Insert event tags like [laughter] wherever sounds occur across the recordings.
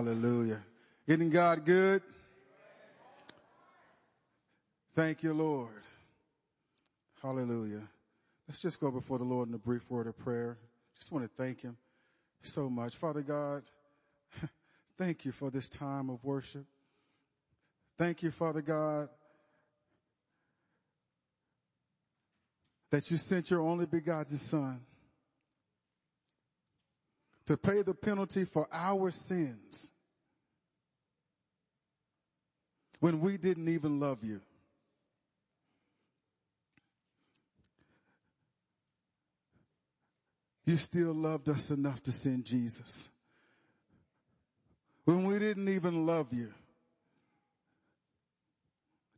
Hallelujah. Isn't God good? Thank you, Lord. Hallelujah. Let's just go before the Lord in a brief word of prayer. Just want to thank Him so much. Father God, [laughs] thank you for this time of worship. Thank you, Father God, that you sent your only begotten Son to pay the penalty for our sins when we didn't even love you. You still loved us enough to send Jesus. When we didn't even love you.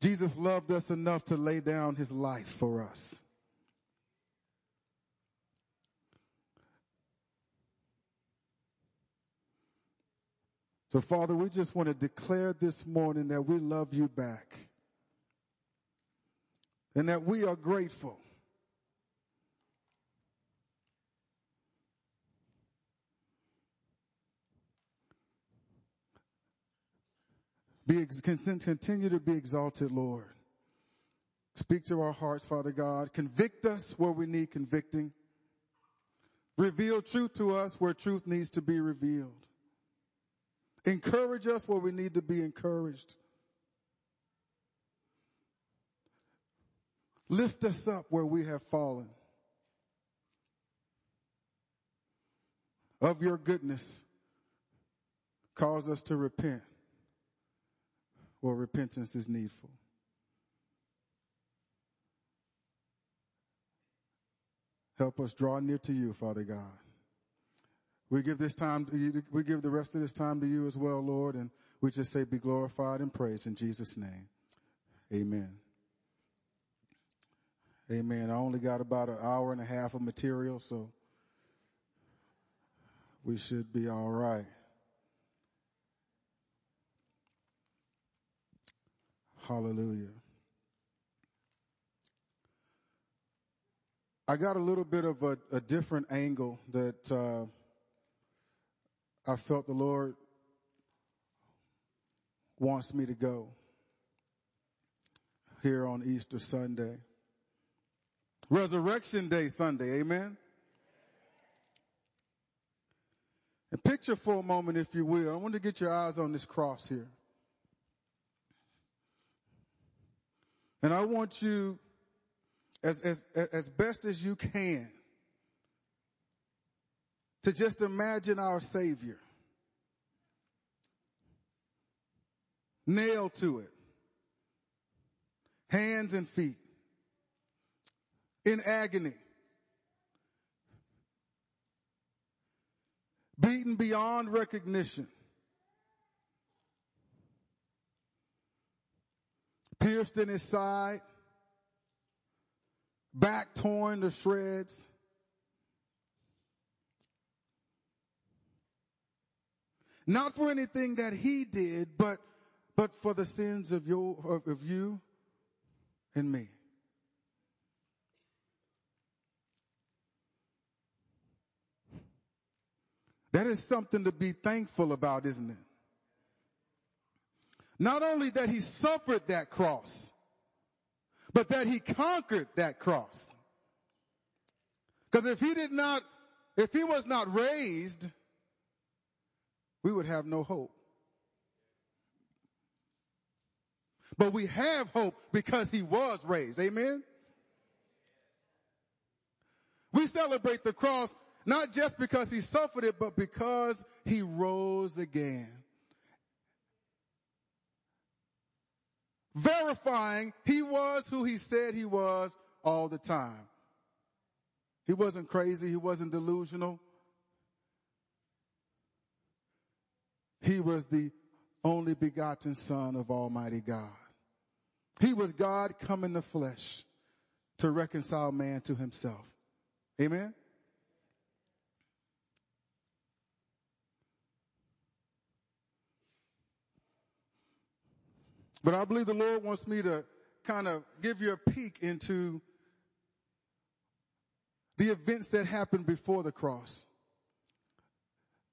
Jesus loved us enough to lay down his life for us. So Father, we just want to declare this morning that we love you back and that we are grateful. Be, continue to be exalted, Lord. Speak to our hearts, Father God. Convict us where we need convicting. Reveal truth to us where truth needs to be revealed. Encourage us where we need to be encouraged. Lift us up where we have fallen. Of your goodness, cause us to repent where repentance is needful. Help us draw near to you, Father God. We give this time, you, we give the rest of this time to you as well, Lord, and we just say be glorified and praised in Jesus' name. Amen. Amen. I only got about an hour and a half of material, so we should be all right. Hallelujah. I got a little bit of a, a different angle that uh, I felt the Lord wants me to go here on Easter Sunday. Resurrection Day Sunday, amen? And picture for a moment, if you will, I want to get your eyes on this cross here. And I want you, as, as, as best as you can, to just imagine our Savior. Nailed to it, hands and feet, in agony, beaten beyond recognition, pierced in his side, back torn to shreds, Not for anything that he did, but, but for the sins of your, of, of you and me. That is something to be thankful about, isn't it? Not only that he suffered that cross, but that he conquered that cross. Because if he did not, if he was not raised, we would have no hope. But we have hope because he was raised. Amen. We celebrate the cross not just because he suffered it, but because he rose again. Verifying he was who he said he was all the time. He wasn't crazy. He wasn't delusional. He was the only begotten son of Almighty God. He was God come in the flesh to reconcile man to himself. Amen. But I believe the Lord wants me to kind of give you a peek into the events that happened before the cross.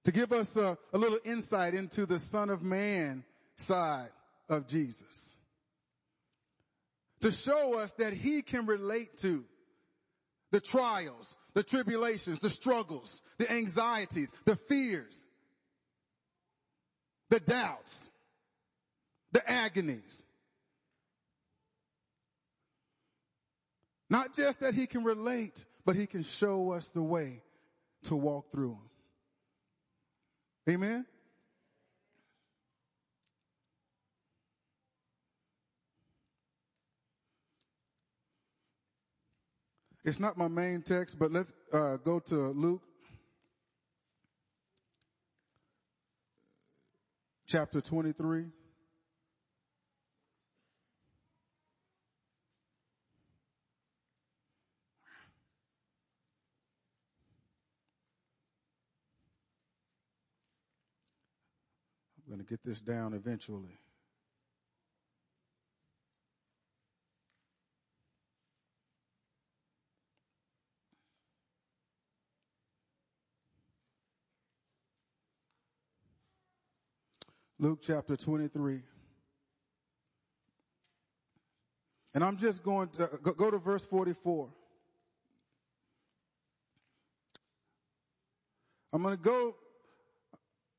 To give us a, a little insight into the Son of Man side of Jesus. To show us that he can relate to the trials, the tribulations, the struggles, the anxieties, the fears, the doubts, the agonies. Not just that he can relate, but he can show us the way to walk through them. Amen? It's not my main text, but let's uh, go to Luke chapter 23. Get this down eventually. Luke chapter 23. And I'm just going to go to verse 44. I'm going to go,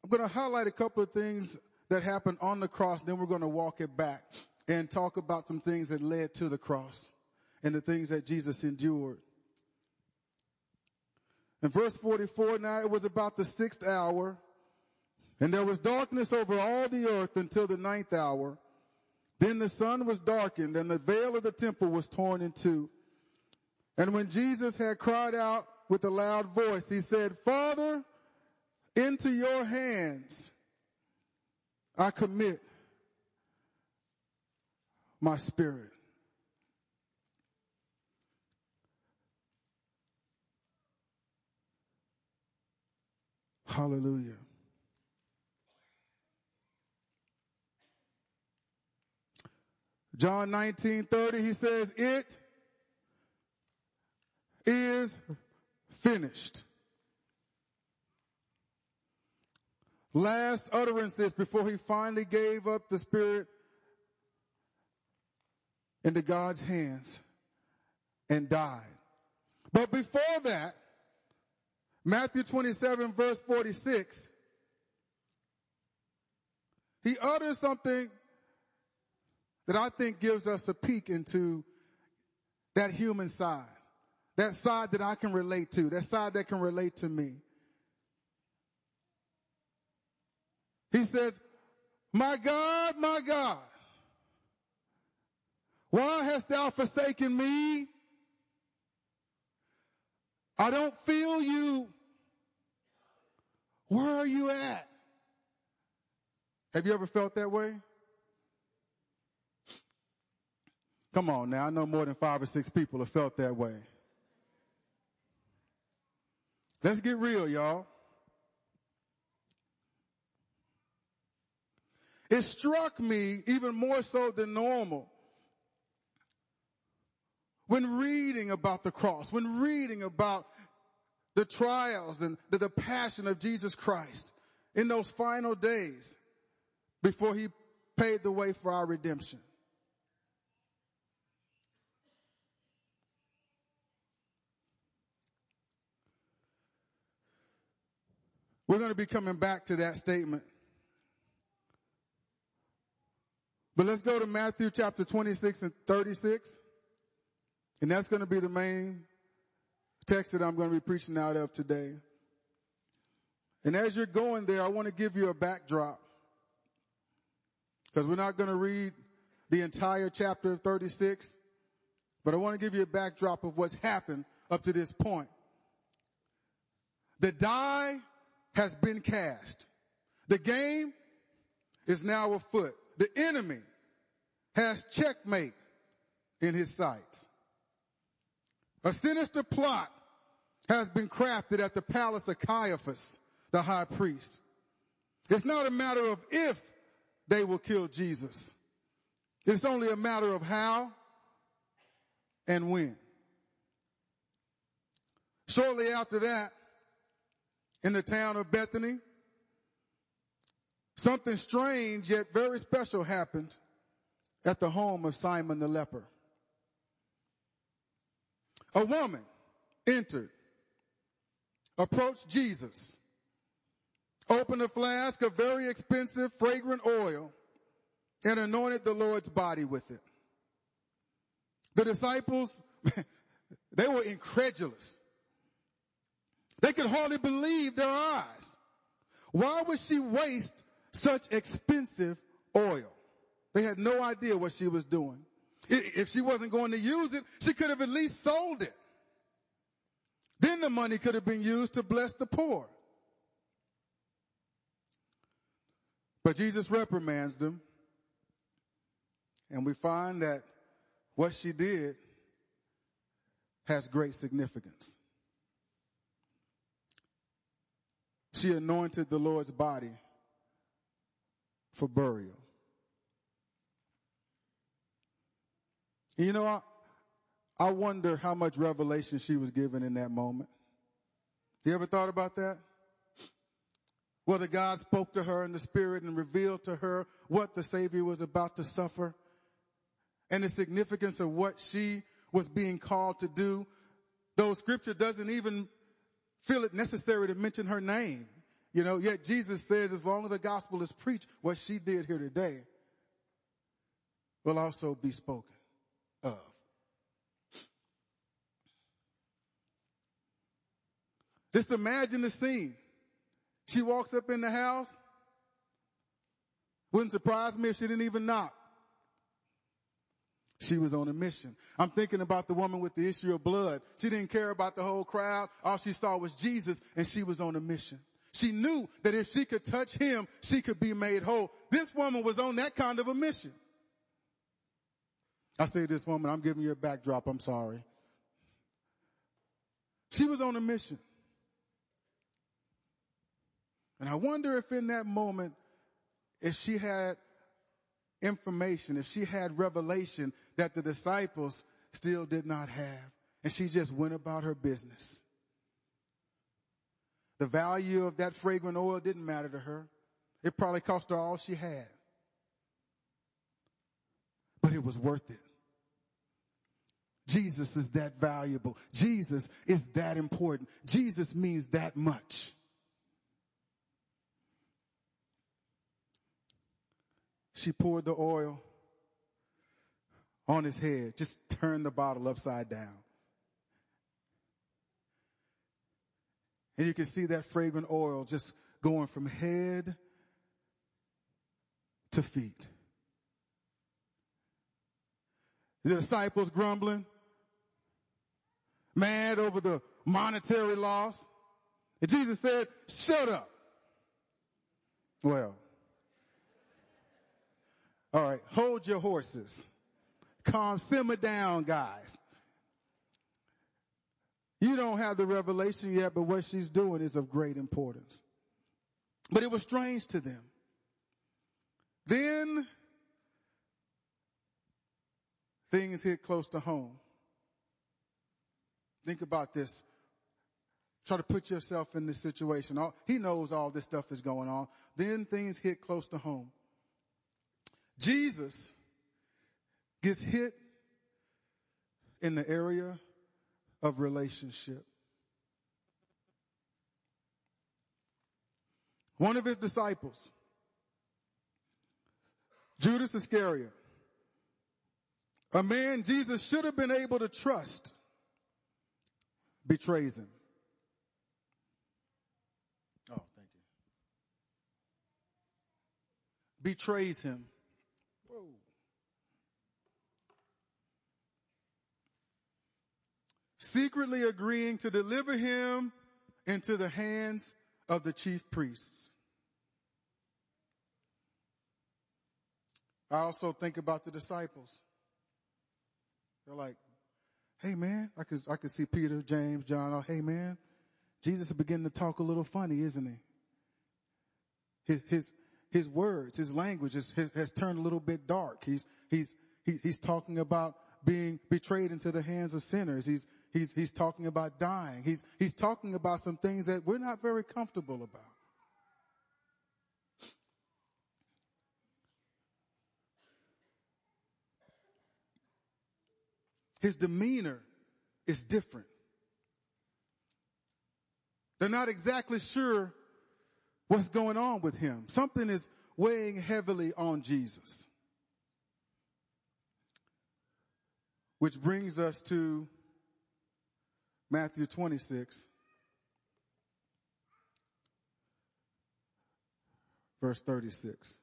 I'm going to highlight a couple of things that happened on the cross, then we're going to walk it back and talk about some things that led to the cross and the things that Jesus endured. In verse 44, now it was about the sixth hour and there was darkness over all the earth until the ninth hour. Then the sun was darkened and the veil of the temple was torn in two. And when Jesus had cried out with a loud voice, he said, Father, into your hands I commit my spirit. Hallelujah. John 19, 30, he says, it is finished. Last utterances before he finally gave up the spirit into God's hands and died. But before that, Matthew 27 verse 46, he utters something that I think gives us a peek into that human side, that side that I can relate to, that side that can relate to me. He says, my God, my God, why hast thou forsaken me? I don't feel you. Where are you at? Have you ever felt that way? Come on now, I know more than five or six people have felt that way. Let's get real, y'all. It struck me even more so than normal when reading about the cross, when reading about the trials and the, the passion of Jesus Christ in those final days before he paid the way for our redemption. We're going to be coming back to that statement. But let's go to Matthew chapter 26 and 36. And that's going to be the main text that I'm going to be preaching out of today. And as you're going there, I want to give you a backdrop. Because we're not going to read the entire chapter of 36, but I want to give you a backdrop of what's happened up to this point. The die has been cast. The game is now afoot. The enemy has checkmate in his sights. A sinister plot has been crafted at the palace of Caiaphas, the high priest. It's not a matter of if they will kill Jesus. It's only a matter of how and when. Shortly after that, in the town of Bethany, Something strange yet very special happened at the home of Simon the leper. A woman entered, approached Jesus, opened a flask of very expensive fragrant oil and anointed the Lord's body with it. The disciples, [laughs] they were incredulous. They could hardly believe their eyes. Why would she waste such expensive oil? They had no idea what she was doing. If she wasn't going to use it, she could have at least sold it. Then the money could have been used to bless the poor. But Jesus reprimands them. And we find that what she did has great significance. She anointed the Lord's body for burial. You know, I, I wonder how much revelation she was given in that moment. You ever thought about that? Whether God spoke to her in the spirit and revealed to her what the Savior was about to suffer and the significance of what she was being called to do, though scripture doesn't even feel it necessary to mention her name. You know, yet Jesus says as long as the gospel is preached, what she did here today will also be spoken of. Just imagine the scene. She walks up in the house. Wouldn't surprise me if she didn't even knock. She was on a mission. I'm thinking about the woman with the issue of blood. She didn't care about the whole crowd. All she saw was Jesus and she was on a mission. She knew that if she could touch him, she could be made whole. This woman was on that kind of a mission. I say this woman, I'm giving you a backdrop. I'm sorry. She was on a mission. And I wonder if in that moment, if she had information, if she had revelation that the disciples still did not have, and she just went about her business. The value of that fragrant oil didn't matter to her. It probably cost her all she had. But it was worth it. Jesus is that valuable. Jesus is that important. Jesus means that much. She poured the oil on his head, just turned the bottle upside down. And you can see that fragrant oil just going from head to feet. The disciples grumbling, mad over the monetary loss. And Jesus said, shut up. Well, all right, hold your horses. Calm, simmer down, guys. You don't have the revelation yet, but what she's doing is of great importance. But it was strange to them. Then things hit close to home. Think about this. Try to put yourself in this situation. He knows all this stuff is going on. Then things hit close to home. Jesus gets hit in the area of relationship. One of his disciples, Judas Iscariot, a man Jesus should have been able to trust, betrays him. Oh, thank you. Betrays him. Whoa. secretly agreeing to deliver him into the hands of the chief priests. I also think about the disciples. They're like, hey man, I could, I could see Peter, James, John, oh, hey man, Jesus is beginning to talk a little funny, isn't he? His, his, his words, his language has, has turned a little bit dark. He's, he's, he, he's talking about being betrayed into the hands of sinners. He's, He's, he's talking about dying. He's, he's talking about some things that we're not very comfortable about. His demeanor is different. They're not exactly sure what's going on with him. Something is weighing heavily on Jesus. Which brings us to Matthew 26, verse 36.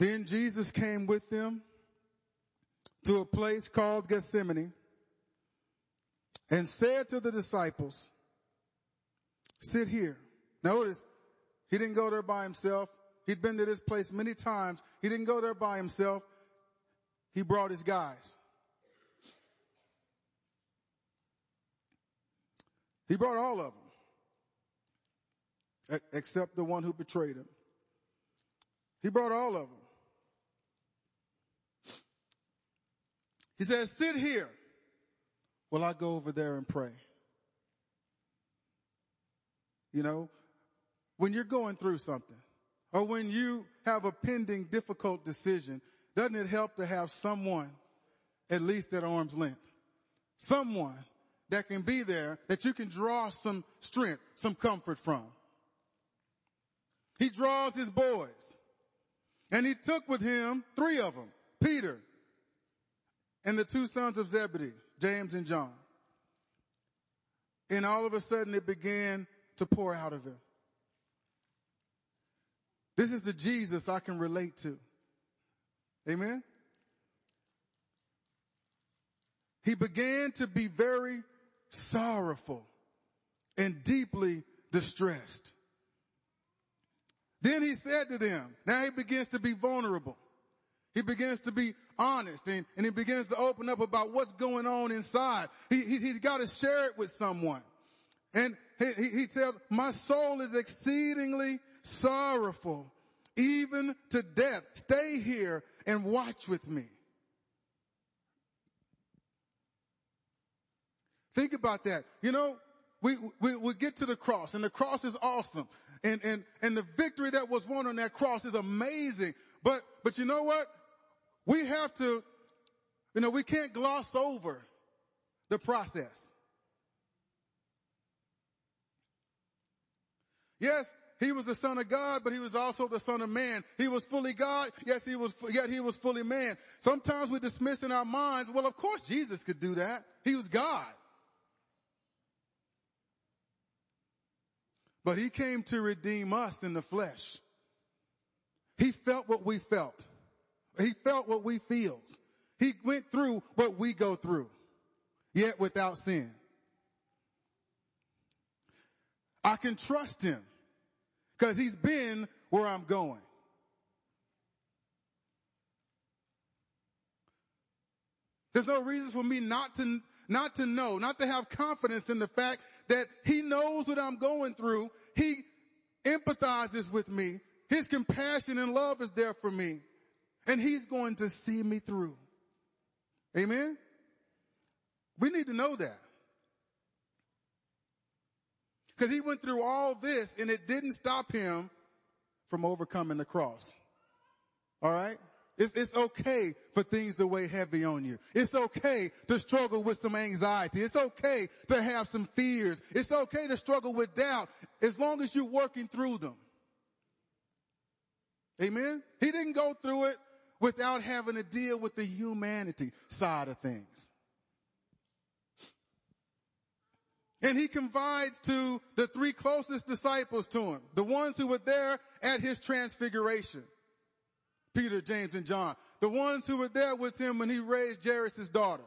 Then Jesus came with them to a place called Gethsemane and said to the disciples, sit here. Notice, he didn't go there by himself. He'd been to this place many times. He didn't go there by himself. He brought his guys. He brought all of them, except the one who betrayed him. He brought all of them. He says, sit here while I go over there and pray. You know, when you're going through something or when you have a pending difficult decision, doesn't it help to have someone at least at arm's length? Someone that can be there that you can draw some strength, some comfort from. He draws his boys and he took with him three of them, Peter, and the two sons of Zebedee, James and John. And all of a sudden it began to pour out of him. This is the Jesus I can relate to. Amen. He began to be very sorrowful and deeply distressed. Then he said to them, now he begins to be vulnerable. He begins to be honest and, and he begins to open up about what's going on inside. He, he, has got to share it with someone. And he, he, he tells, my soul is exceedingly sorrowful, even to death. Stay here and watch with me. Think about that. You know, we, we, we get to the cross and the cross is awesome. And, and, and the victory that was won on that cross is amazing. But, but you know what? We have to, you know, we can't gloss over the process. Yes, he was the son of God, but he was also the son of man. He was fully God. Yes, he was, yet he was fully man. Sometimes we dismiss in our minds, well, of course Jesus could do that. He was God. But he came to redeem us in the flesh. He felt what we felt. He felt what we feel. He went through what we go through, yet without sin. I can trust him because he's been where I'm going. There's no reason for me not to, not to know, not to have confidence in the fact that he knows what I'm going through. He empathizes with me. His compassion and love is there for me and he's going to see me through. Amen. We need to know that. Because he went through all this and it didn't stop him from overcoming the cross. All right? It's, it's okay for things to weigh heavy on you. It's okay to struggle with some anxiety. It's okay to have some fears. It's okay to struggle with doubt as long as you're working through them. Amen? He didn't go through it without having to deal with the humanity side of things. And he confides to the three closest disciples to him, the ones who were there at his transfiguration. Peter, James, and John. The ones who were there with him when he raised Jairus' daughter.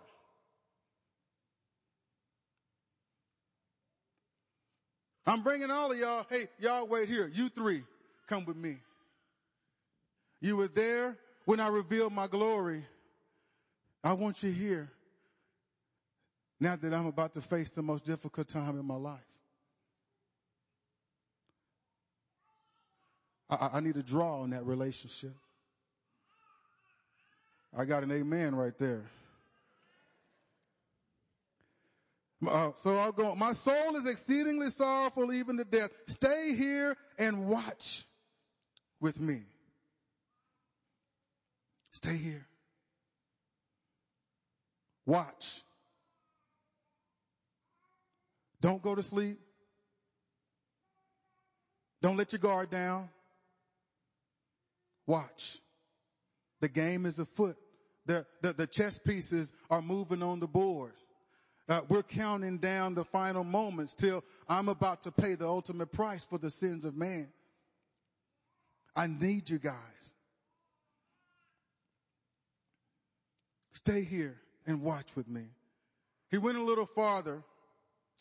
I'm bringing all of y'all, hey, y'all wait here. You three, come with me. You were there when I reveal my glory, I want you here now that I'm about to face the most difficult time in my life. I, I need to draw on that relationship. I got an amen right there. Uh, so I'll go, my soul is exceedingly sorrowful even to death. Stay here and watch with me. Stay here. Watch. Don't go to sleep. Don't let your guard down. Watch. The game is afoot. The, the, the chess pieces are moving on the board. Uh, we're counting down the final moments till I'm about to pay the ultimate price for the sins of man. I need you guys. Stay here and watch with me. He went a little farther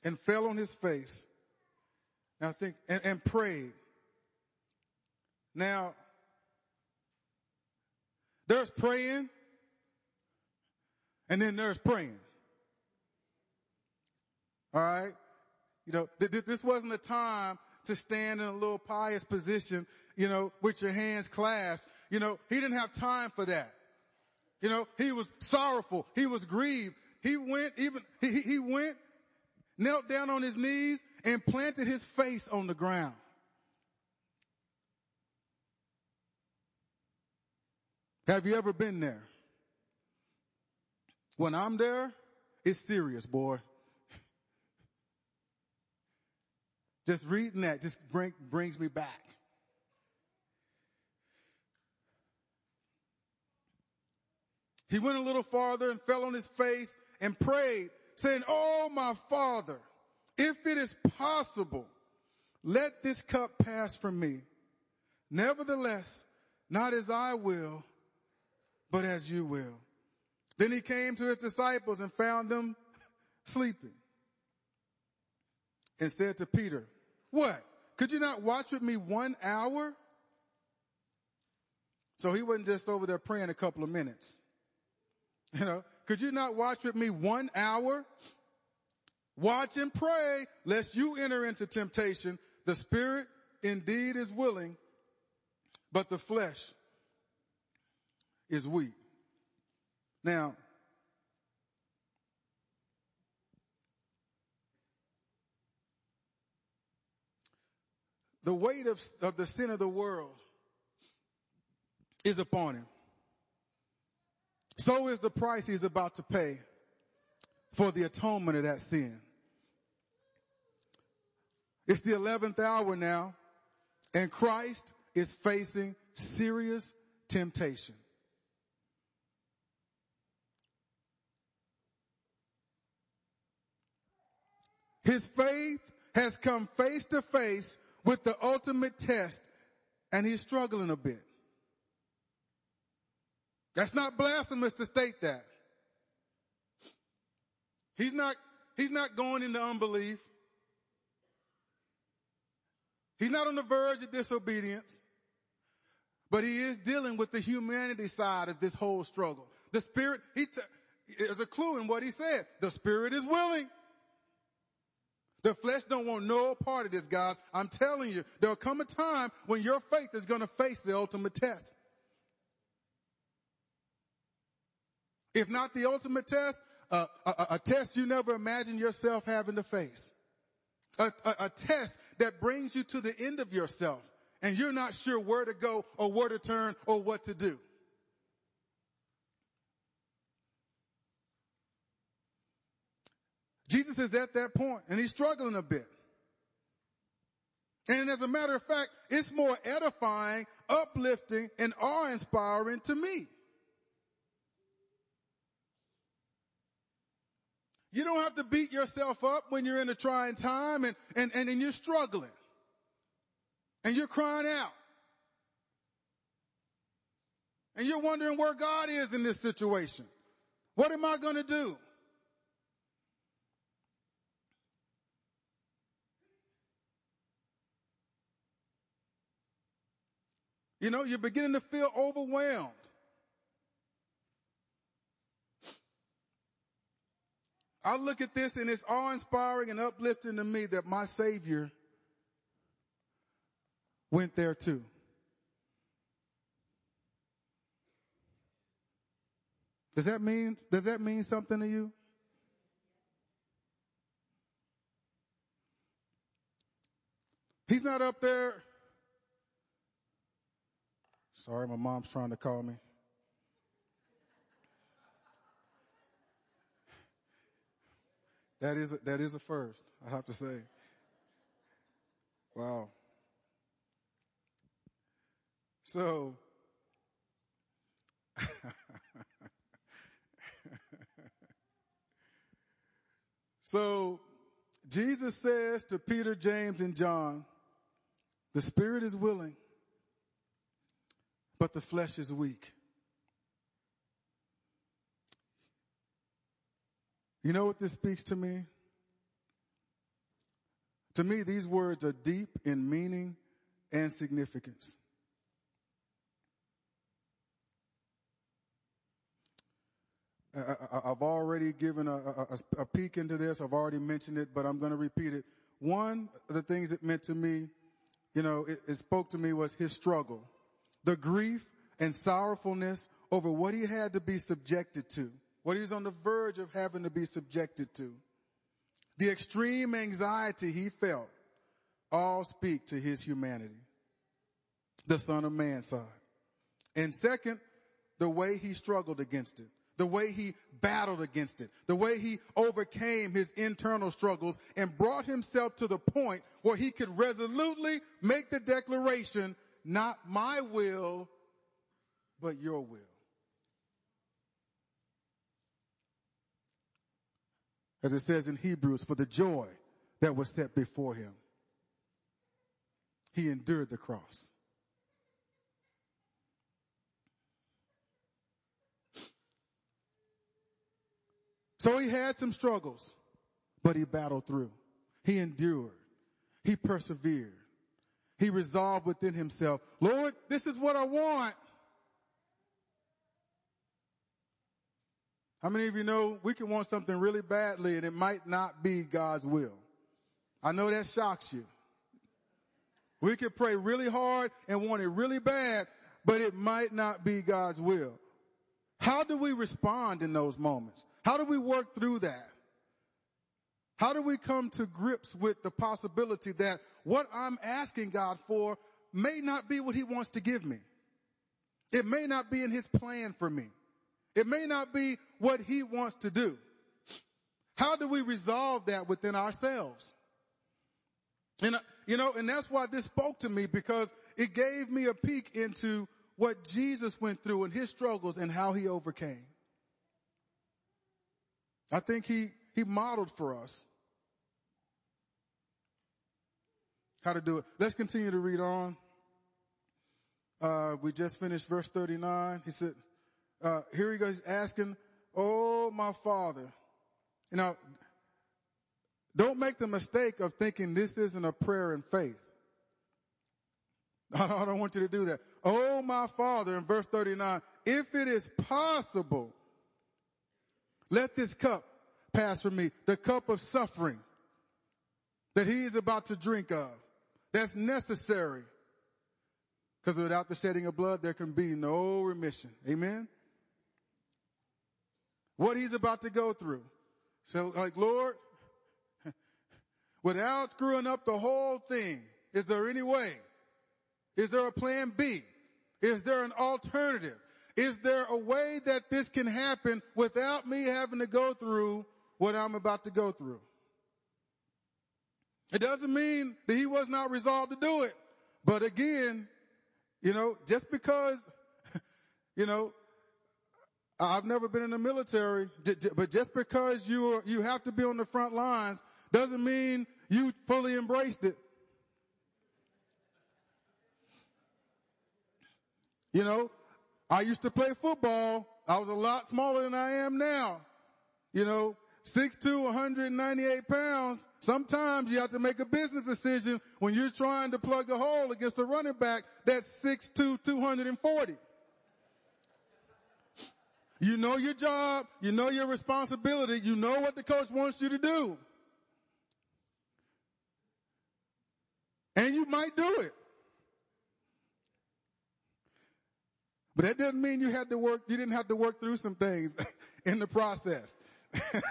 and fell on his face. And I think, and, and prayed. Now, there's praying and then there's praying. All right. You know, th- th- this wasn't a time to stand in a little pious position, you know, with your hands clasped. You know, he didn't have time for that. You know, he was sorrowful. He was grieved. He went even, he, he went, knelt down on his knees and planted his face on the ground. Have you ever been there? When I'm there, it's serious, boy. [laughs] Just reading that just bring, brings me back. He went a little farther and fell on his face and prayed, saying, Oh, my father, if it is possible, let this cup pass from me. Nevertheless, not as I will, but as you will. Then he came to his disciples and found them sleeping and said to Peter, what? Could you not watch with me one hour? So he wasn't just over there praying a couple of minutes. [laughs] You know, could you not watch with me one hour? Watch and pray lest you enter into temptation. The spirit indeed is willing, but the flesh is weak. Now, the weight of, of the sin of the world is upon him. So is the price he's about to pay for the atonement of that sin. It's the 11th hour now and Christ is facing serious temptation. His faith has come face to face with the ultimate test and he's struggling a bit. That's not blasphemous to state that. He's not, he's not going into unbelief. He's not on the verge of disobedience, but he is dealing with the humanity side of this whole struggle. The spirit, he, t- there's a clue in what he said. The spirit is willing. The flesh don't want no part of this, guys. I'm telling you, there'll come a time when your faith is going to face the ultimate test. If not the ultimate test, uh, a, a, test you never imagined yourself having to face. A, a, a test that brings you to the end of yourself and you're not sure where to go or where to turn or what to do. Jesus is at that point and he's struggling a bit. And as a matter of fact, it's more edifying, uplifting, and awe-inspiring to me. You don't have to beat yourself up when you're in a trying time and, and, and, and you're struggling. And you're crying out. And you're wondering where God is in this situation. What am I going to do? You know, you're beginning to feel overwhelmed. I look at this and it's awe inspiring and uplifting to me that my savior went there too. Does that mean, does that mean something to you? He's not up there. Sorry, my mom's trying to call me. That is that is a first, I have to say. Wow. So, [laughs] so Jesus says to Peter, James, and John, the spirit is willing, but the flesh is weak. You know what this speaks to me? To me, these words are deep in meaning and significance. I, have already given a, a, a, peek into this. I've already mentioned it, but I'm going to repeat it. One of the things it meant to me, you know, it, it spoke to me was his struggle, the grief and sorrowfulness over what he had to be subjected to, what he's on the verge of having to be subjected to, the extreme anxiety he felt, all speak to his humanity, the Son of Man side. And second, the way he struggled against it the way he battled against it, the way he overcame his internal struggles and brought himself to the point where he could resolutely make the declaration, not my will, but your will. As it says in Hebrews, for the joy that was set before him, he endured the cross. So he had some struggles, but he battled through. He endured. He persevered. He resolved within himself, Lord, this is what I want. How many of you know we can want something really badly and it might not be God's will? I know that shocks you. We could pray really hard and want it really bad, but it might not be God's will. How do we respond in those moments? How do we work through that? How do we come to grips with the possibility that what I'm asking God for may not be what he wants to give me? It may not be in his plan for me. It may not be what he wants to do. How do we resolve that within ourselves? And, uh, you know, and that's why this spoke to me because it gave me a peek into what Jesus went through and his struggles and how he overcame. I think he, he modeled for us how to do it. Let's continue to read on. Uh, we just finished verse 39. He said, uh, here he goes asking, Oh, my father. Know, don't make the mistake of thinking this isn't a prayer in faith. [laughs] I don't want you to do that. Oh, my father in verse 39, if it is possible, let this cup pass from me, the cup of suffering that he is about to drink of. That's necessary. Because without the shedding of blood, there can be no remission. Amen? What he's about to go through. So like, Lord, [laughs] without screwing up the whole thing, is there any way? Is there a plan B? Is there an alternative? Is there a way that this can happen without me having to go through what I'm about to go through? It doesn't mean that he was not resolved to do it. But again, you know, just because, [laughs] you know, I've never been in the military, but just because you are, you have to be on the front lines doesn't mean you fully embraced it. You know, I used to play football. I was a lot smaller than I am now. You know, 6'2", 198 pounds. Sometimes you have to make a business decision when you're trying to plug a hole against a running back that's 6'2", 240. You know your job. You know your responsibility. You know what the coach wants you to do. And you might do it. But that doesn't mean you had to work, you didn't have to work through some things [laughs] in the process. [laughs]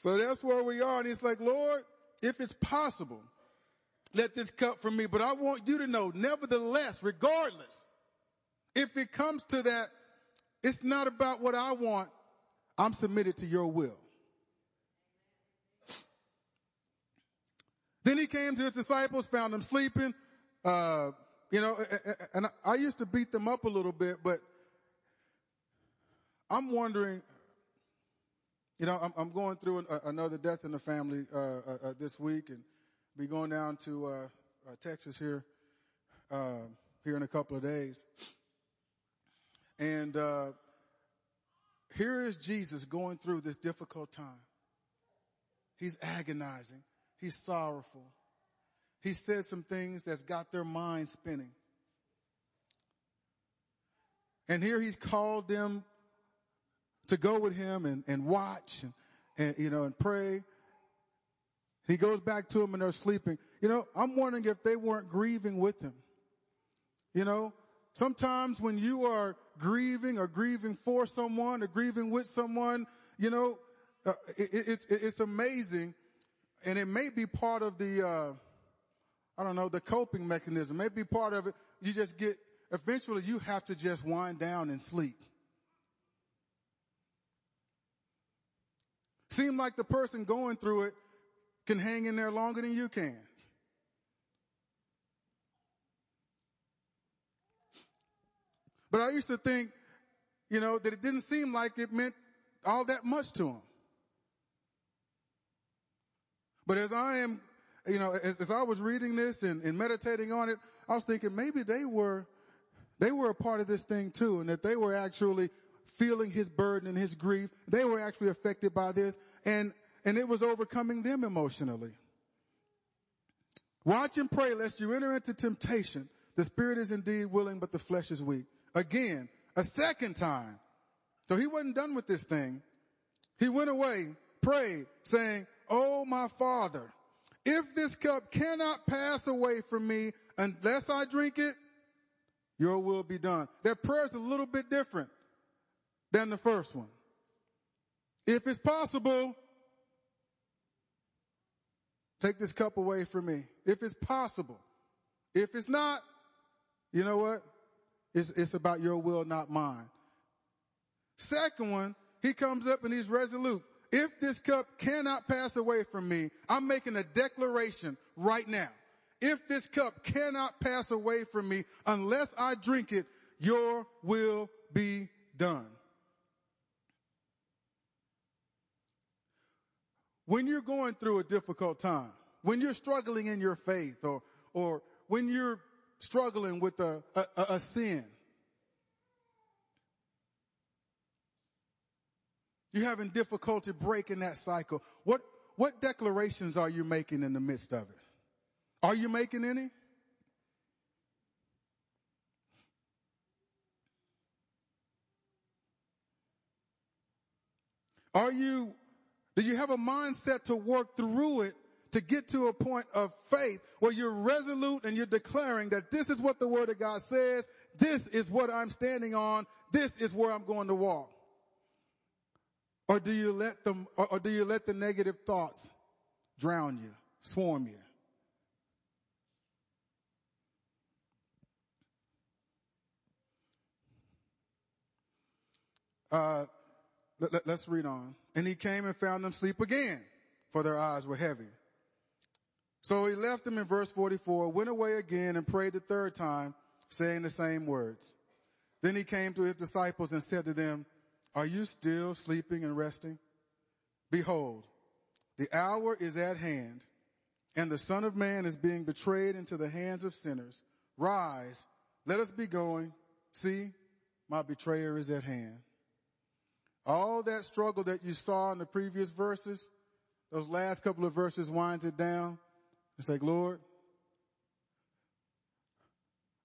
So that's where we are. And it's like, Lord, if it's possible, let this cup from me. But I want you to know, nevertheless, regardless, if it comes to that, it's not about what I want. I'm submitted to your will. Then he came to his disciples, found them sleeping. Uh, you know, and I used to beat them up a little bit, but I'm wondering, you know, I'm, going through another death in the family uh, uh, uh, this week, and be going down to uh, uh, Texas here here in a couple of days. And uh, here is Jesus going through this difficult time. He's agonizing. He's sorrowful. He said some things that's got their mind spinning. And here he's called them to go with him and, and watch and, and, you know, and pray. He goes back to them and they're sleeping. You know, I'm wondering if they weren't grieving with him. You know, sometimes when you are grieving or grieving for someone or grieving with someone, you know, uh, it, it, it's, it's amazing and it may be part of the, uh, I don't know, the coping mechanism. It may be part of it, you just get, eventually you have to just wind down and sleep. Seem like the person going through it can hang in there longer than you can. But I used to think, you know, that it didn't seem like it meant all that much to him. But as I am, you know, as, as I was reading this and, and meditating on it, I was thinking maybe they were, they were a part of this thing too, and that they were actually feeling his burden and his grief. They were actually affected by this, and and it was overcoming them emotionally. Watch and pray lest you enter into temptation. The spirit is indeed willing, but the flesh is weak. Again, a second time. So he wasn't done with this thing. He went away, prayed, saying, Oh, my father, if this cup cannot pass away from me unless I drink it, your will be done. That prayer is a little bit different than the first one. If it's possible, take this cup away from me. If it's possible. If it's not, you know what? It's, it's about your will, not mine. Second one, he comes up and he's resolute. If this cup cannot pass away from me, I'm making a declaration right now. If this cup cannot pass away from me unless I drink it, your will be done. When you're going through a difficult time, when you're struggling in your faith or, or when you're struggling with a, a, a sin, You're having difficulty breaking that cycle. What, what declarations are you making in the midst of it? Are you making any? Are you, do you have a mindset to work through it to get to a point of faith where you're resolute and you're declaring that this is what the word of God says. This is what I'm standing on. This is where I'm going to walk. Or do you let them, or, or do you let the negative thoughts drown you, swarm you? Uh, let, us read on. And he came and found them sleep again, for their eyes were heavy. So he left them in verse 44, went away again and prayed the third time, saying the same words. Then he came to his disciples and said to them, are you still sleeping and resting? Behold, the hour is at hand and the son of man is being betrayed into the hands of sinners. Rise, let us be going. See, my betrayer is at hand. All that struggle that you saw in the previous verses, those last couple of verses winds it down. It's like, Lord,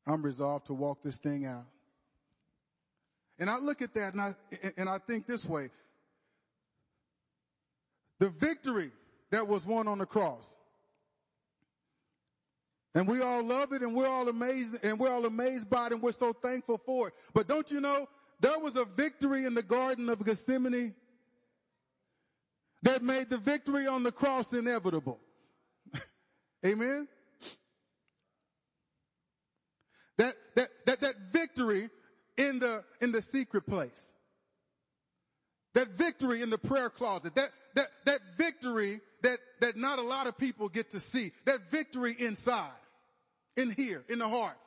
I'm resolved to walk this thing out. And I look at that and I, and I think this way. The victory that was won on the cross. And we all love it and we're all amazed and we're all amazed by it and we're so thankful for it. But don't you know, there was a victory in the Garden of Gethsemane that made the victory on the cross inevitable. Amen. That, that, that, that victory in the, in the secret place. That victory in the prayer closet. That, that, that victory that, that not a lot of people get to see. That victory inside. In here, in the heart.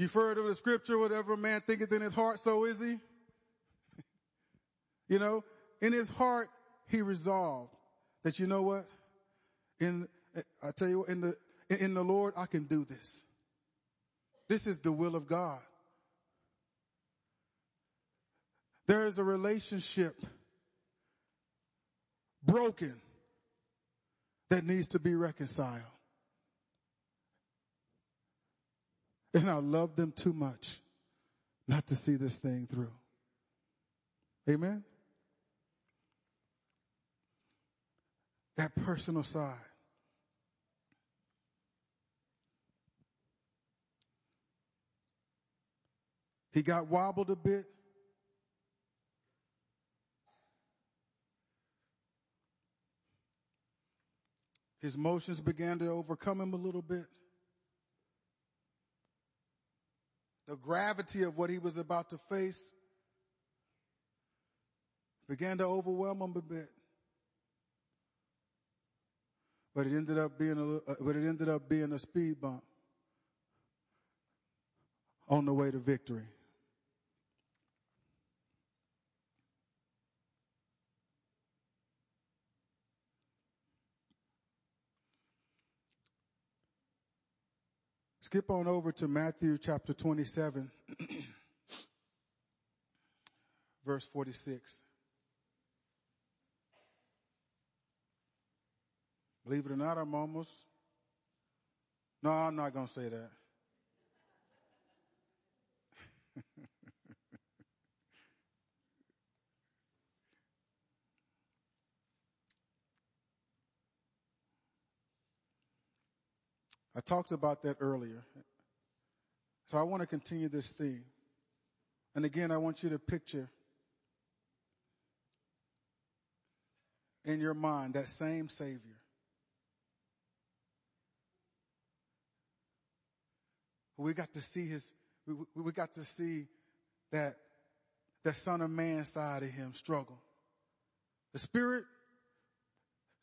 You've heard of the scripture, whatever man thinketh in his heart, so is he. you know, in his heart, he resolved that, you know what? In, I tell you, what, in the, in the Lord, I can do this. This is the will of God. There is a relationship broken that needs to be reconciled. And I love them too much not to see this thing through. Amen? That personal side. He got wobbled a bit. His emotions began to overcome him a little bit. The gravity of what he was about to face began to overwhelm him a bit. But it ended up being a, uh, but it ended up being a speed bump on the way to victory. Skip on over to Matthew chapter 27, [clears throat] verse 46. Believe it or not, I'm almost. No, I'm not going to say that. I talked about that earlier. So I want to continue this theme. And again, I want you to picture in your mind that same Savior. We got to see his, we, we got to see that, that son of man side of him struggle. The spirit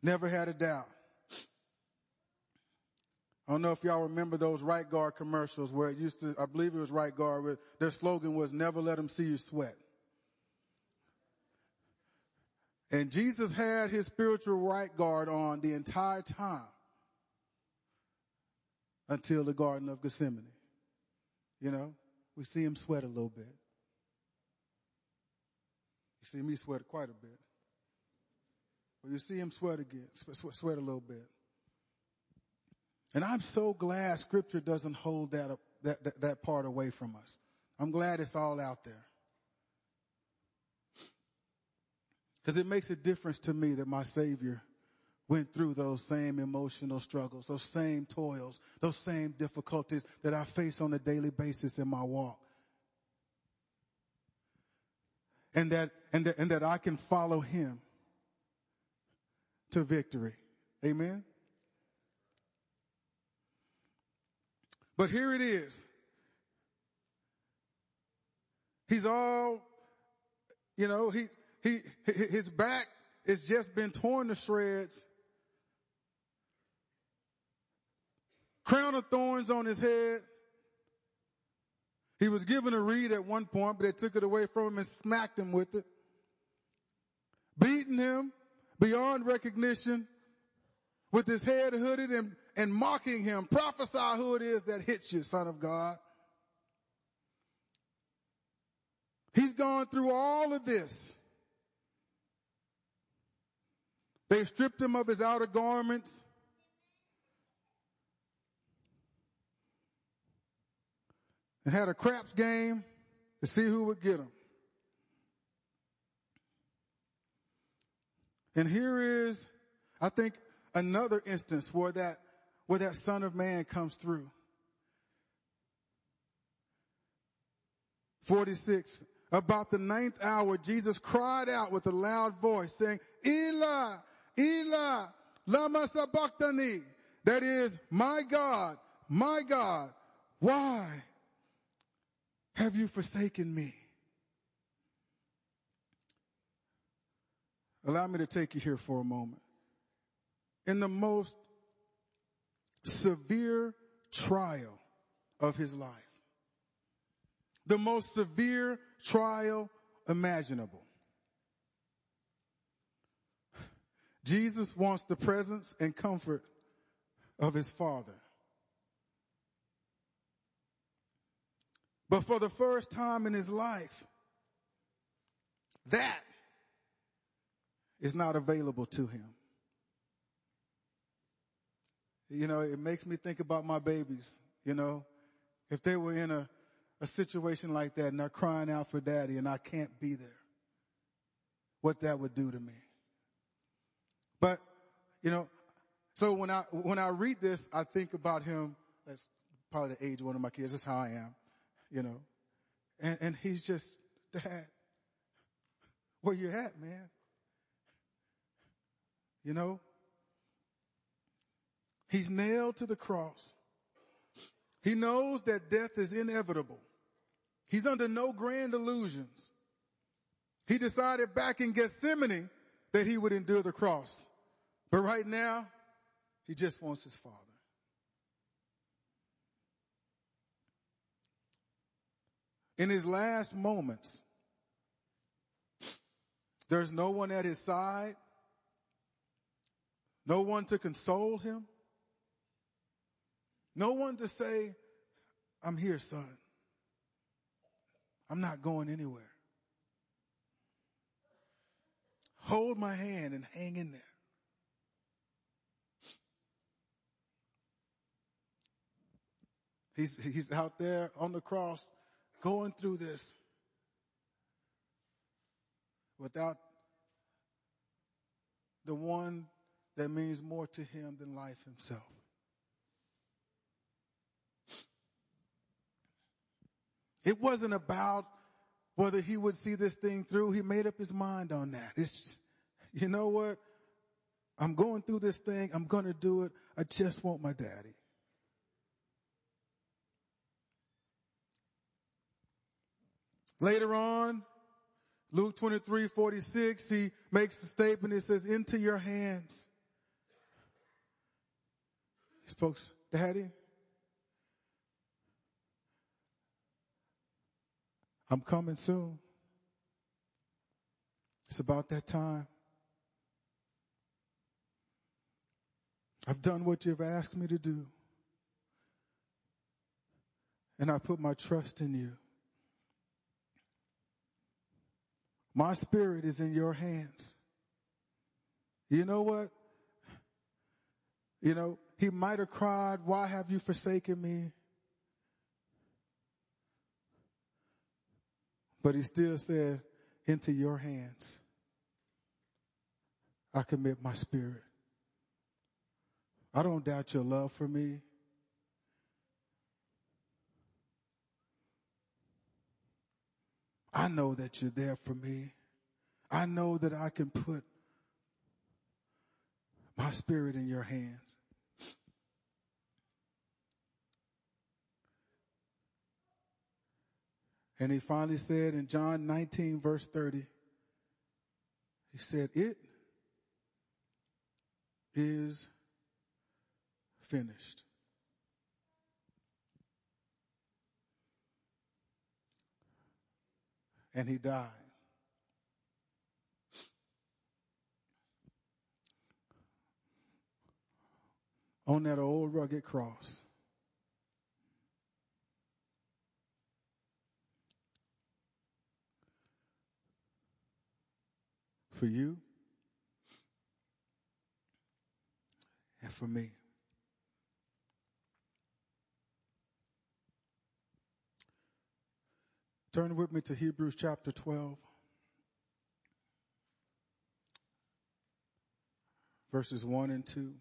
never had a doubt. I don't know if y'all remember those right guard commercials where it used to, I believe it was right guard, where their slogan was never let them see you sweat. And Jesus had his spiritual right guard on the entire time until the Garden of Gethsemane. You know, we see him sweat a little bit. You see me sweat quite a bit. But you see him sweat again, sweat, sweat a little bit. And I'm so glad scripture doesn't hold that, that, that, that part away from us. I'm glad it's all out there. Because it makes a difference to me that my Savior went through those same emotional struggles, those same toils, those same difficulties that I face on a daily basis in my walk. And that, and that, and that I can follow Him to victory. Amen. But here it is. He's all, you know, he, he, his back has just been torn to shreds. Crown of thorns on his head. He was given a reed at one point, but they took it away from him and smacked him with it. Beating him beyond recognition with his head hooded and and mocking him. Prophesy who it is that hits you, son of God. He's gone through all of this. They've stripped him of his outer garments. And had a craps game to see who would get him. And here is, I think, another instance where that where that son of man comes through. 46. About the ninth hour, Jesus cried out with a loud voice saying, Eli, Eli, lama sabachthani. That is, my God, my God, why have you forsaken me? Allow me to take you here for a moment. In the most severe trial of his life, the most severe trial imaginable, Jesus wants the presence and comfort of his Father. But for the first time in his life, that is not available to him. You know, it makes me think about my babies, you know, if they were in a, a situation like that and they're crying out for daddy and I can't be there, what that would do to me. But, you know, so when I, when I read this, I think about him, that's probably the age of one of my kids, that's how I am, you know, and, and he's just, dad, where you at, man? You know? He's nailed to the cross. He knows that death is inevitable. He's under no grand illusions. He decided back in Gethsemane that he would endure the cross. But right now, he just wants his father. In his last moments, there's no one at his side. No one to console him. No one to say, I'm here, son. I'm not going anywhere. Hold my hand and hang in there. He's, he's out there on the cross going through this without the one that means more to him than life himself. It wasn't about whether he would see this thing through. He made up his mind on that. It's, just, you know what? I'm going through this thing. I'm going to do it. I just want my daddy. Later on, Luke 23, 46, he makes the statement. He says, into your hands he spoke, Daddy, I'm coming soon. It's about that time. I've done what you've asked me to do. And I put my trust in you. My spirit is in your hands. You know what? You know, he might have cried, why have you forsaken me? But he still said, into your hands, I commit my spirit. I don't doubt your love for me. I know that you're there for me. I know that I can put my spirit in your hands. And he finally said in John 19 verse 30, he said, it is finished. And he died. On that old rugged cross. For you and for me. Turn with me to Hebrews chapter 12, verses 1 and 2.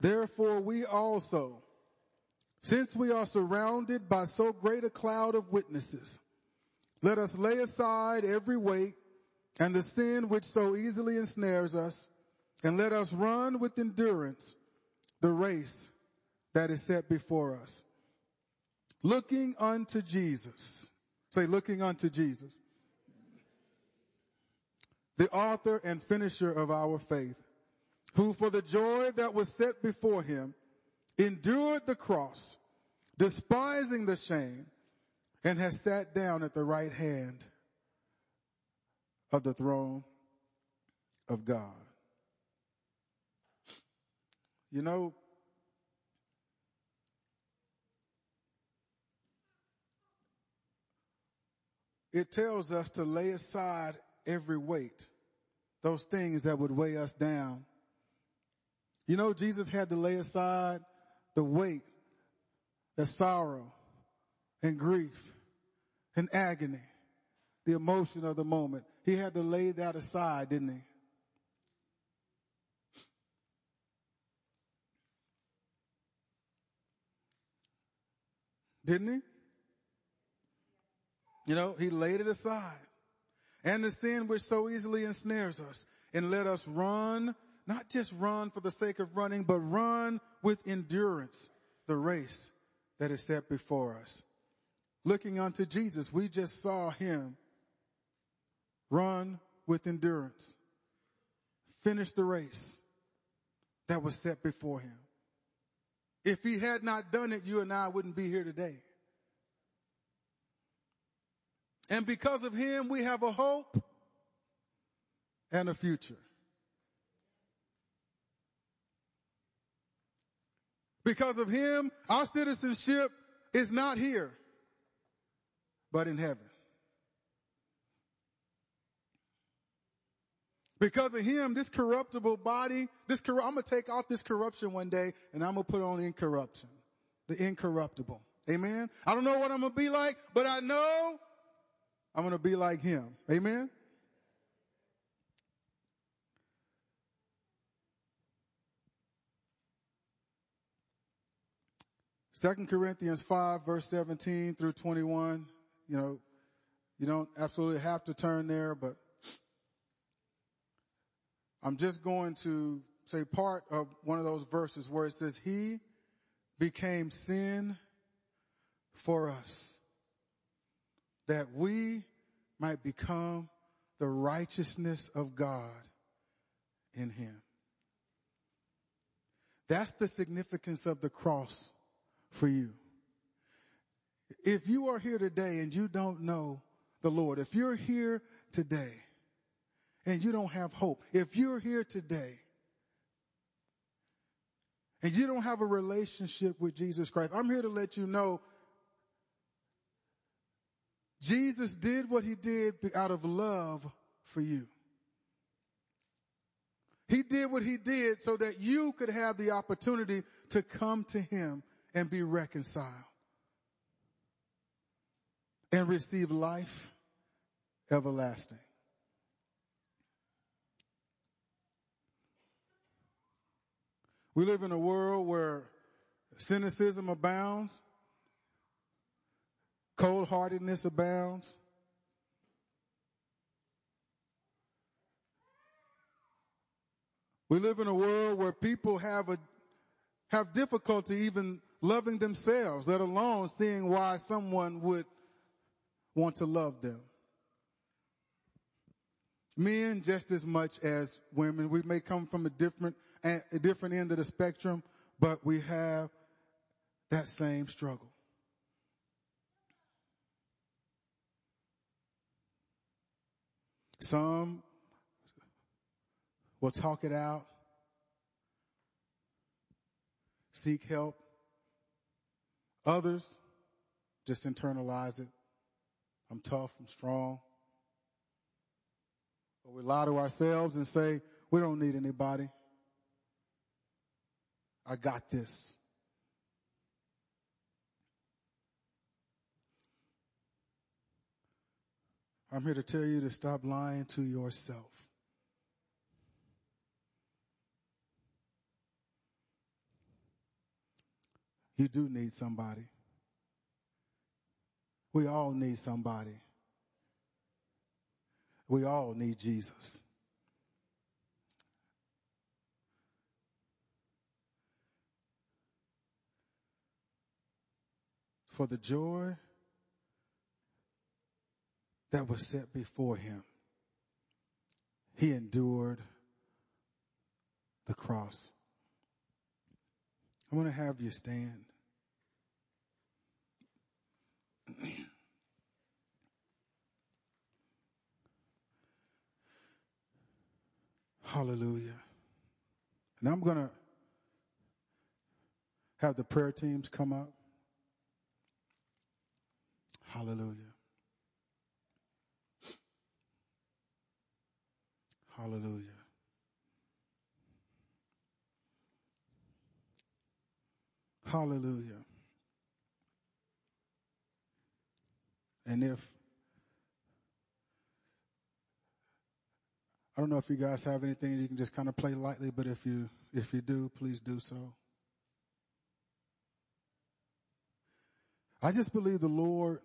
Therefore we also, since we are surrounded by so great a cloud of witnesses, let us lay aside every weight and the sin which so easily ensnares us, and let us run with endurance the race that is set before us. Looking unto Jesus. Say, looking unto Jesus. The author and finisher of our faith, who for the joy that was set before him endured the cross, despising the shame, and has sat down at the right hand of the throne of God. You know, it tells us to lay aside every weight, those things that would weigh us down. You know, Jesus had to lay aside the weight, the sorrow and grief and agony, the emotion of the moment. He had to lay that aside, didn't he? Didn't he? You know, he laid it aside. And the sin which so easily ensnares us and let us run, not just run for the sake of running, but run with endurance the race that is set before us. Looking unto Jesus, we just saw him run with endurance, finish the race that was set before him. If he had not done it, you and I wouldn't be here today. And because of him, we have a hope and a future. Because of him, our citizenship is not here, but in heaven. Because of him, this corruptible body, this I'm gonna take off this corruption one day and I'm gonna put on incorruption. The incorruptible. Amen. I don't know what I'm gonna be like, but I know I'm gonna be like him. Amen. Second Corinthians 5 verse 17 through 21. You know, you don't absolutely have to turn there, but I'm just going to say part of one of those verses where it says, He became sin for us that we might become the righteousness of God in Him. That's the significance of the cross for you. If you are here today and you don't know the Lord, if you're here today and you don't have hope, if you're here today and you don't have a relationship with Jesus Christ, I'm here to let you know Jesus did what he did out of love for you. He did what he did so that you could have the opportunity to come to him and be reconciled and receive life everlasting. We live in a world where cynicism abounds, cold heartedness abounds. We live in a world where people have a, have difficulty even loving themselves, let alone seeing why someone would want to love them. Men just as much as women. We may come from a different, a different end of the spectrum, but we have that same struggle. Some will talk it out, seek help. Others just internalize it. I'm tough, I'm strong. Or we lie to ourselves and say, we don't need anybody. I got this. I'm here to tell you to stop lying to yourself. You do need somebody. We all need somebody. We all need Jesus. For the joy that was set before him, he endured the cross. I want to have you stand. [clears throat] Hallelujah. And I'm going to have the prayer teams come up. Hallelujah. Hallelujah. Hallelujah. And if I don't know if you guys have anything you can just kind of play lightly, but if you if you do, please do so. I just believe the Lord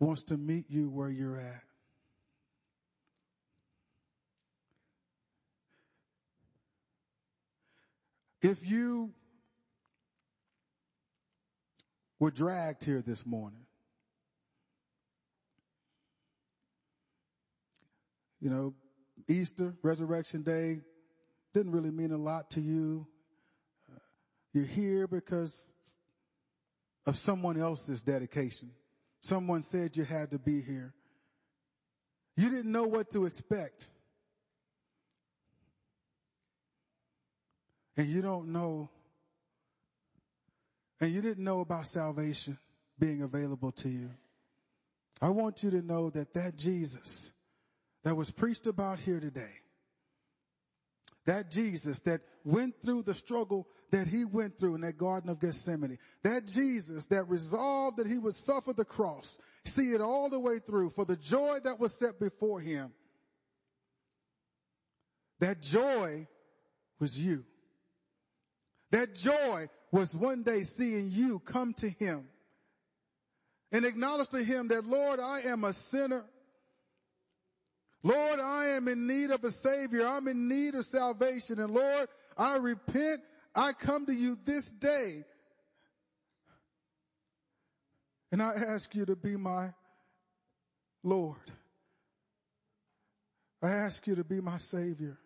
wants to meet you where you're at. If you were dragged here this morning, you know, Easter, Resurrection Day, didn't really mean a lot to you. Uh, you're here because of someone else's dedication. Someone said you had to be here. You didn't know what to expect. And you don't know, and you didn't know about salvation being available to you. I want you to know that that Jesus that was preached about here today. That Jesus that went through the struggle that he went through in that Garden of Gethsemane. That Jesus that resolved that he would suffer the cross, see it all the way through for the joy that was set before him. That joy was you. That joy was one day seeing you come to him and acknowledge to him that, Lord, I am a sinner. Lord, I am in need of a savior. I'm in need of salvation. And Lord, I repent. I come to you this day. And I ask you to be my Lord. I ask you to be my savior.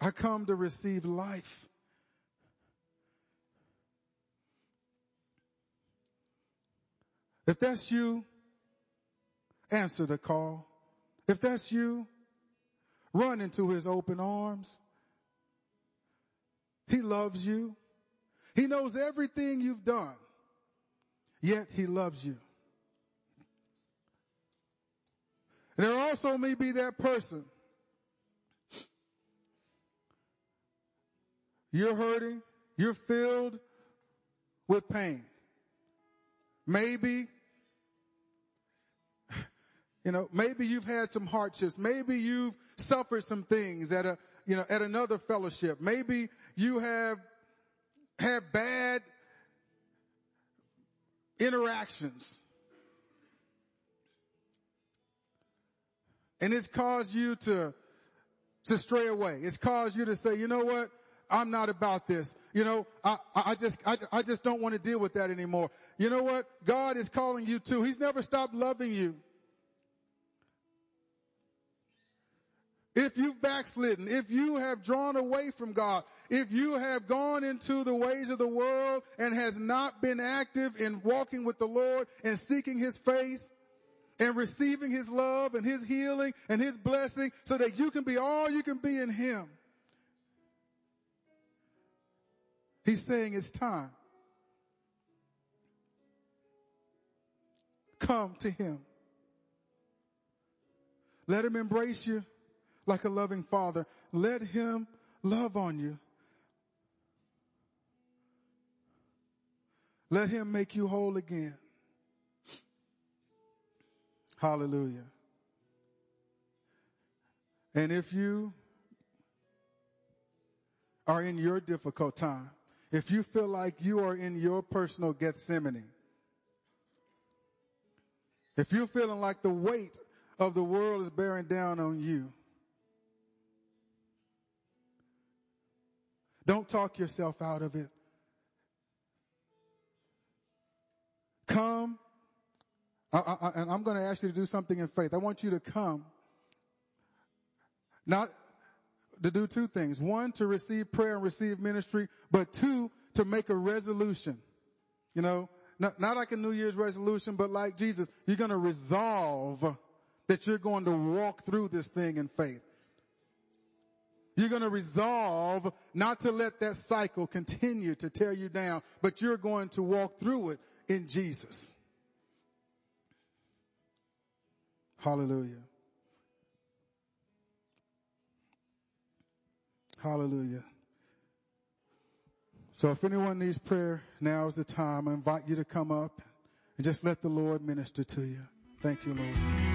I come to receive life. If that's you, answer the call. If that's you, run into his open arms. He loves you. He knows everything you've done, yet he loves you. There also may be that person. You're hurting. You're filled with pain. Maybe you know, maybe you've had some hardships. Maybe you've suffered some things at a, you know, at another fellowship. Maybe you have had bad interactions. And it's caused you to, to stray away. It's caused you to say, you know what? I'm not about this. You know, I, I just, I, I just don't want to deal with that anymore. You know what? God is calling you to. He's never stopped loving you. If you've backslidden, if you have drawn away from God, if you have gone into the ways of the world and has not been active in walking with the Lord and seeking His face and receiving His love and His healing and His blessing so that you can be all you can be in Him. He's saying it's time. Come to Him. Let Him embrace you like a loving father. Let him love on you. Let him make you whole again. Hallelujah. And if you are in your difficult time, if you feel like you are in your personal Gethsemane, if you're feeling like the weight of the world is bearing down on you, don't talk yourself out of it. Come, I, I, and I'm going to ask you to do something in faith. I want you to come, not to do two things. One, to receive prayer and receive ministry, but two, to make a resolution. You know, not, not like a New Year's resolution, but like Jesus, you're going to resolve that you're going to walk through this thing in faith. You're going to resolve not to let that cycle continue to tear you down, but you're going to walk through it in Jesus. Hallelujah. Hallelujah. So if anyone needs prayer, now is the time. I invite you to come up and just let the Lord minister to you. Thank you, Lord.